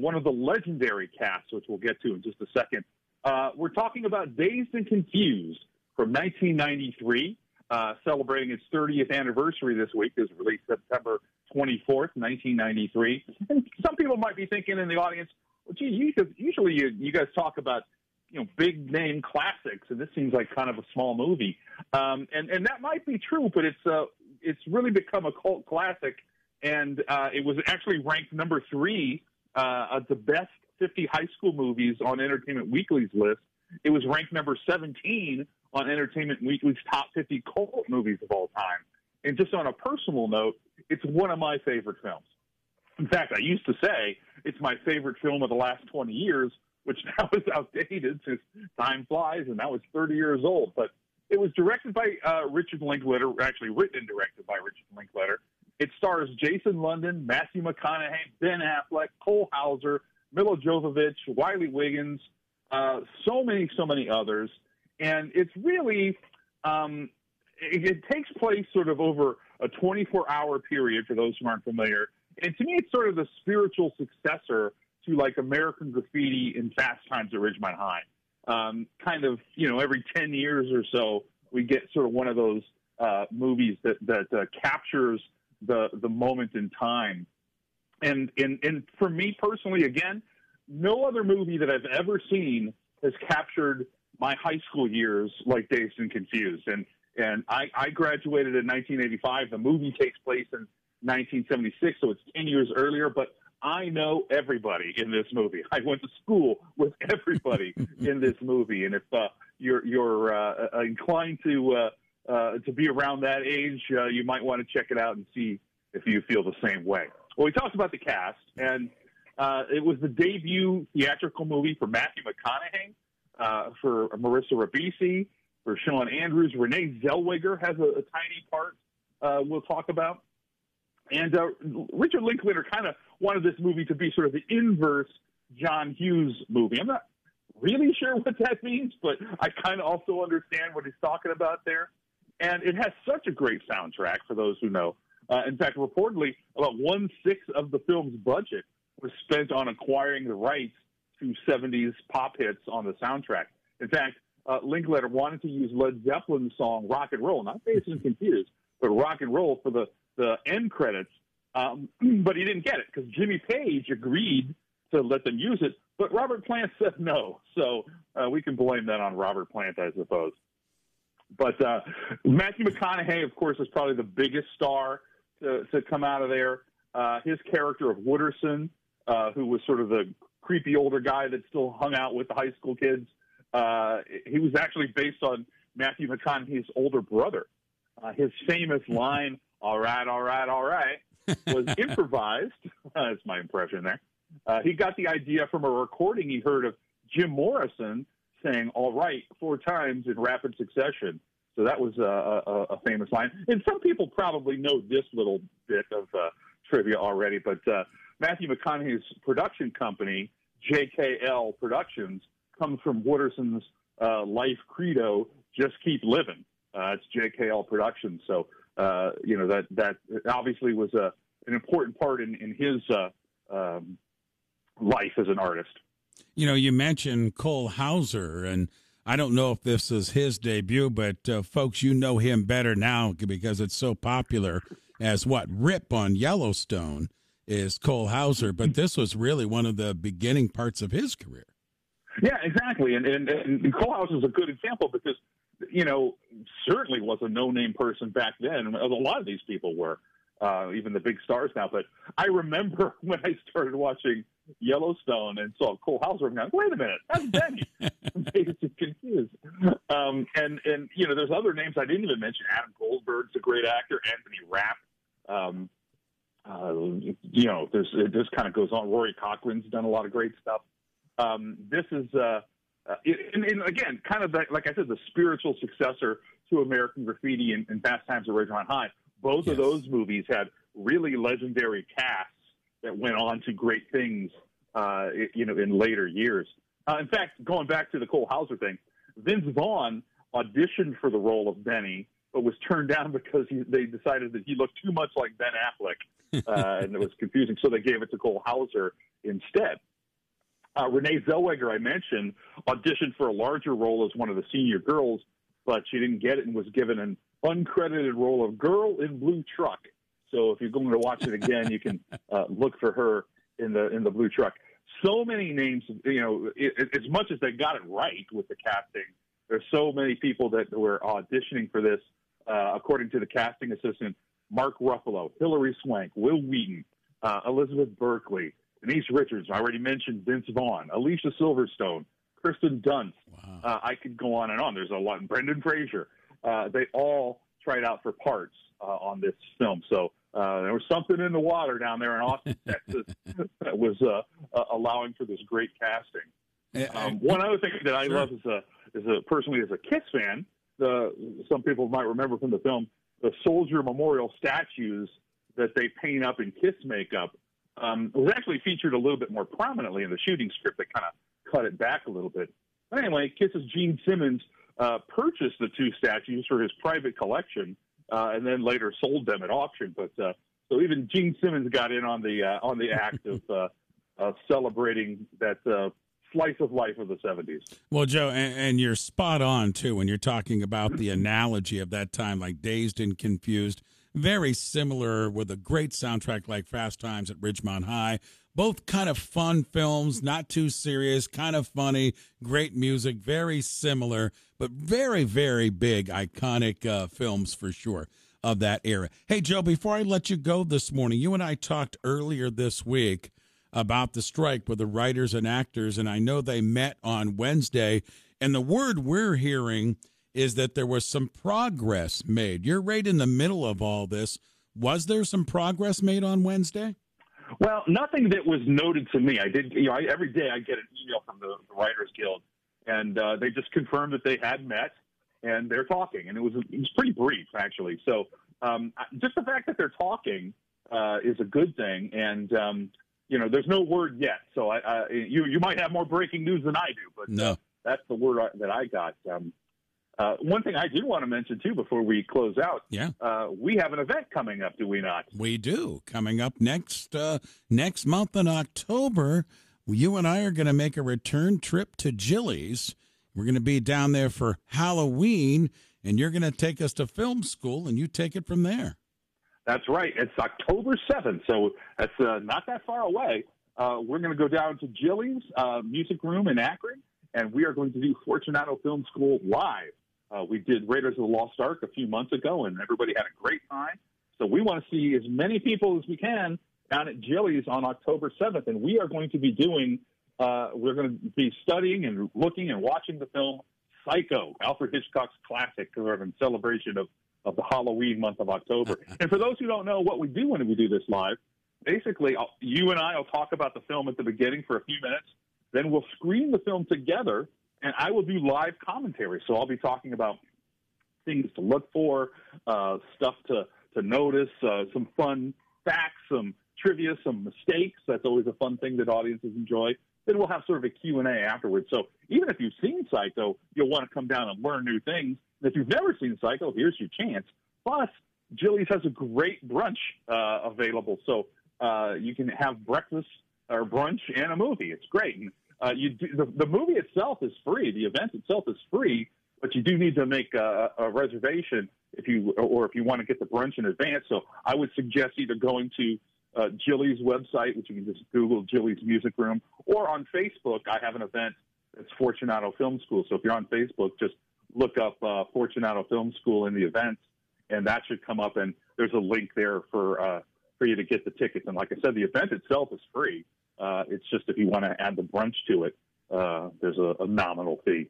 one of the legendary casts, which we'll get to in just a second. Uh, we're talking about Dazed and Confused from 1993, uh, celebrating its 30th anniversary this week. It was released September 24th, 1993. And some people might be thinking in the audience, well, gee, usually you, you guys talk about you know big name classics, and this seems like kind of a small movie. Um, and and that might be true, but it's uh, it's really become a cult classic, and uh, it was actually ranked number three uh, of the best 50 high school movies on Entertainment Weekly's list. It was ranked number 17 on Entertainment Weekly's top 50 cult movies of all time. And just on a personal note, it's one of my favorite films. In fact, I used to say it's my favorite film of the last 20 years, which now is outdated since time flies, and that was 30 years old. But it was directed by uh, Richard Linklater, actually written and directed by Richard Linklater. It stars Jason London, Matthew McConaughey, Ben Affleck, Cole Hauser, Milla Jovovich, Wiley Wiggins, uh, so many, so many others. And it's really, um, it, it takes place sort of over a 24 hour period for those who aren't familiar. And to me, it's sort of the spiritual successor to like American Graffiti and Fast Times at Ridgemont High. Um, kind of, you know, every 10 years or so, we get sort of one of those uh, movies that, that uh, captures the, the moment in time. And, and, and for me personally, again, no other movie that I've ever seen has captured my high school years like Dazed and Confused. And, and I, I graduated in 1985. The movie takes place in 1976, so it's 10 years earlier, but I know everybody in this movie. I went to school with everybody in this movie, and if uh, you're you're uh, uh, inclined to uh, uh, to be around that age, uh, you might want to check it out and see if you feel the same way. Well, we talked about the cast, and uh, it was the debut theatrical movie for Matthew McConaughey, uh, for Marissa Ribisi, for Shawn Andrews. Renee Zellweger has a, a tiny part uh, we'll talk about. And uh, Richard Linklater kind of wanted this movie to be sort of the inverse John Hughes movie. I'm not really sure what that means, but I kind of also understand what he's talking about there. And it has such a great soundtrack for those who know. Uh, in fact, reportedly, about one sixth of the film's budget was spent on acquiring the rights to 70s pop hits on the soundtrack. In fact, uh, Linklater wanted to use Led Zeppelin's song "Rock and Roll," not Dazed and Confused, but "Rock and Roll" for the the end credits, um, but he didn't get it because Jimmy Page agreed to let them use it, but Robert Plant said no. So uh, we can blame that on Robert Plant, I suppose. But uh, Matthew McConaughey, of course, is probably the biggest star to, to come out of there. Uh, his character of Wooderson, uh, who was sort of the creepy older guy that still hung out with the high school kids, uh, he was actually based on Matthew McConaughey's older brother. Uh, his famous line, all right, all right, all right, was improvised. That's my impression there. Uh, he got the idea from a recording he heard of Jim Morrison saying "all right" four times in rapid succession. So that was a, a, a famous line. And some people probably know this little bit of uh, trivia already, but uh, Matthew McConaughey's production company, JKL Productions, comes from Wooderson's uh, life credo, "Just keep living." Uh, it's JKL Productions. So uh, you know that that obviously was a an important part in in his uh, um, life as an artist. You know, you mentioned Cole Hauser, and I don't know if this is his debut, but uh, folks, you know him better now because it's so popular as what Rip on Yellowstone is Cole Hauser, but this was really one of the beginning parts of his career. Yeah, exactly, and and, and Cole Hauser is a good example because you know, certainly was a no-name person back then. A lot of these people were, uh, even the big stars now. But I remember when I started watching Yellowstone and saw Cole Hauser, I'm going, wait a minute, that's Benny. I'm confused. Um, and and you know, there's other names I didn't even mention. Adam Goldberg's a great actor. Anthony Rapp. Um, uh, you know, there's it just kind of goes on. Rory Cochran's done a lot of great stuff. Um, this is. Uh, uh, and, and, again, kind of like I said, the spiritual successor to American Graffiti and, and Fast Times at Ridgemont High. Both yes. of those movies had really legendary casts that went on to great things, uh, you know, in later years. Uh, in fact, going back to the Cole Hauser thing, Vince Vaughn auditioned for the role of Benny, but was turned down because he, they decided that he looked too much like Ben Affleck, uh, and it was confusing. So they gave it to Cole Hauser instead. Uh, Renee Zellweger, I mentioned, auditioned for a larger role as one of the senior girls, but she didn't get it and was given an uncredited role of girl in blue truck. So if you're going to watch it again, you can uh, look for her in the in the blue truck. So many names, you know, it, as much as they got it right with the casting, there's so many people that were auditioning for this. Uh, according to the casting assistant, Mark Ruffalo, Hilary Swank, Wil Wheaton, uh, Elizabeth Berkley, Denise Richards. I already mentioned Vince Vaughn, Alicia Silverstone, Kristen Dunst. Wow. Uh, I could go on and on. There's a lot. Brendan Fraser. Uh, they all tried out for parts uh, on this film. So uh, there was something in the water down there in Austin, Texas, that was uh, uh, allowing for this great casting. Um, one other thing that I sure. love is a is a personally as a Kiss fan. The some people might remember from the film the soldier memorial statues that they paint up in Kiss makeup um, was actually featured a little bit more prominently in the shooting script. They kind of cut it back a little bit. But anyway, Kiss's Gene Simmons uh, purchased the two statues for his private collection, uh, and then later sold them at auction. But uh, so even Gene Simmons got in on the uh, on the act of uh, celebrating that uh, slice of life of the 70s. Well, Joe, and, and, you're spot on too when you're talking about the analogy of that time, like dazed and confused very similar with a great soundtrack like Fast Times at Ridgemont High. Both kind of fun films, not too serious, kind of funny, great music, very similar, but very, very big, iconic uh, films for sure of that era. Hey, Joe, before I let you go this morning, you and I talked earlier this week about the strike with the writers and actors, and I know they met on Wednesday. And the word we're hearing is that there was some progress made. You're right in the middle of all this. Was there some progress made on Wednesday? Well, nothing that was noted to me. I did, you know, I, every day I get an email from the, the Writers Guild, and uh, they just confirmed that they had met and they're talking, and it was it was pretty brief actually. So um, just the fact that they're talking uh, is a good thing, and um, you know, there's no word yet. So I, I, you you might have more breaking news than I do, but no. Uh, that's the word I, that I got. Um, uh, one thing I do want to mention too before we close out, yeah, uh, we have an event coming up, do we not? We do. Coming up next uh, next month in October, you and I are going to make a return trip to Jilly's. We're going to be down there for Halloween, and you're going to take us to film school, and you take it from there. That's right. It's October seventh, so that's uh, not that far away. Uh, we're going to go down to Jilly's Music Room in Akron, and we are going to do Fortunato Film School live. Uh, we did Raiders of the Lost Ark a few months ago, and everybody had a great time. So we want to see as many people as we can down at Jilly's on October 7th, and we are going to be doing. Uh, we're going to be studying and looking and watching the film Psycho, Alfred Hitchcock's classic, in celebration of of the Halloween month of October. and for those who don't know what we do when we do this live, basically, I'll, you and I will talk about the film at the beginning for a few minutes. Then we'll screen the film together and I will do live commentary. So I'll be talking about things to look for, uh, stuff to to notice, uh, some fun facts, some trivia, some mistakes. That's always a fun thing that audiences enjoy. Then we'll have sort of a Q&A afterwards. So even if you've seen Psycho, you'll want to come down and learn new things. If you've never seen Psycho, here's your chance. Plus, Jilly's has a great brunch uh, available. So uh, you can have breakfast or brunch and a movie. It's great. And uh, you do, the, the movie itself is free. The event itself is free, but you do need to make a, a reservation if you or if you want to get the brunch in advance. So I would suggest either going to uh, Jilly's website, which you can just Google Jilly's Music Room, or on Facebook. I have an event that's Fortunato Film School. So if you're on Facebook, just look up uh, Fortunato Film School in the events, and that should come up. And there's a link there for uh, for you to get the tickets. And like I said, the event itself is free. Uh, it's just if you want to add the brunch to it, uh, there's a, a, nominal fee.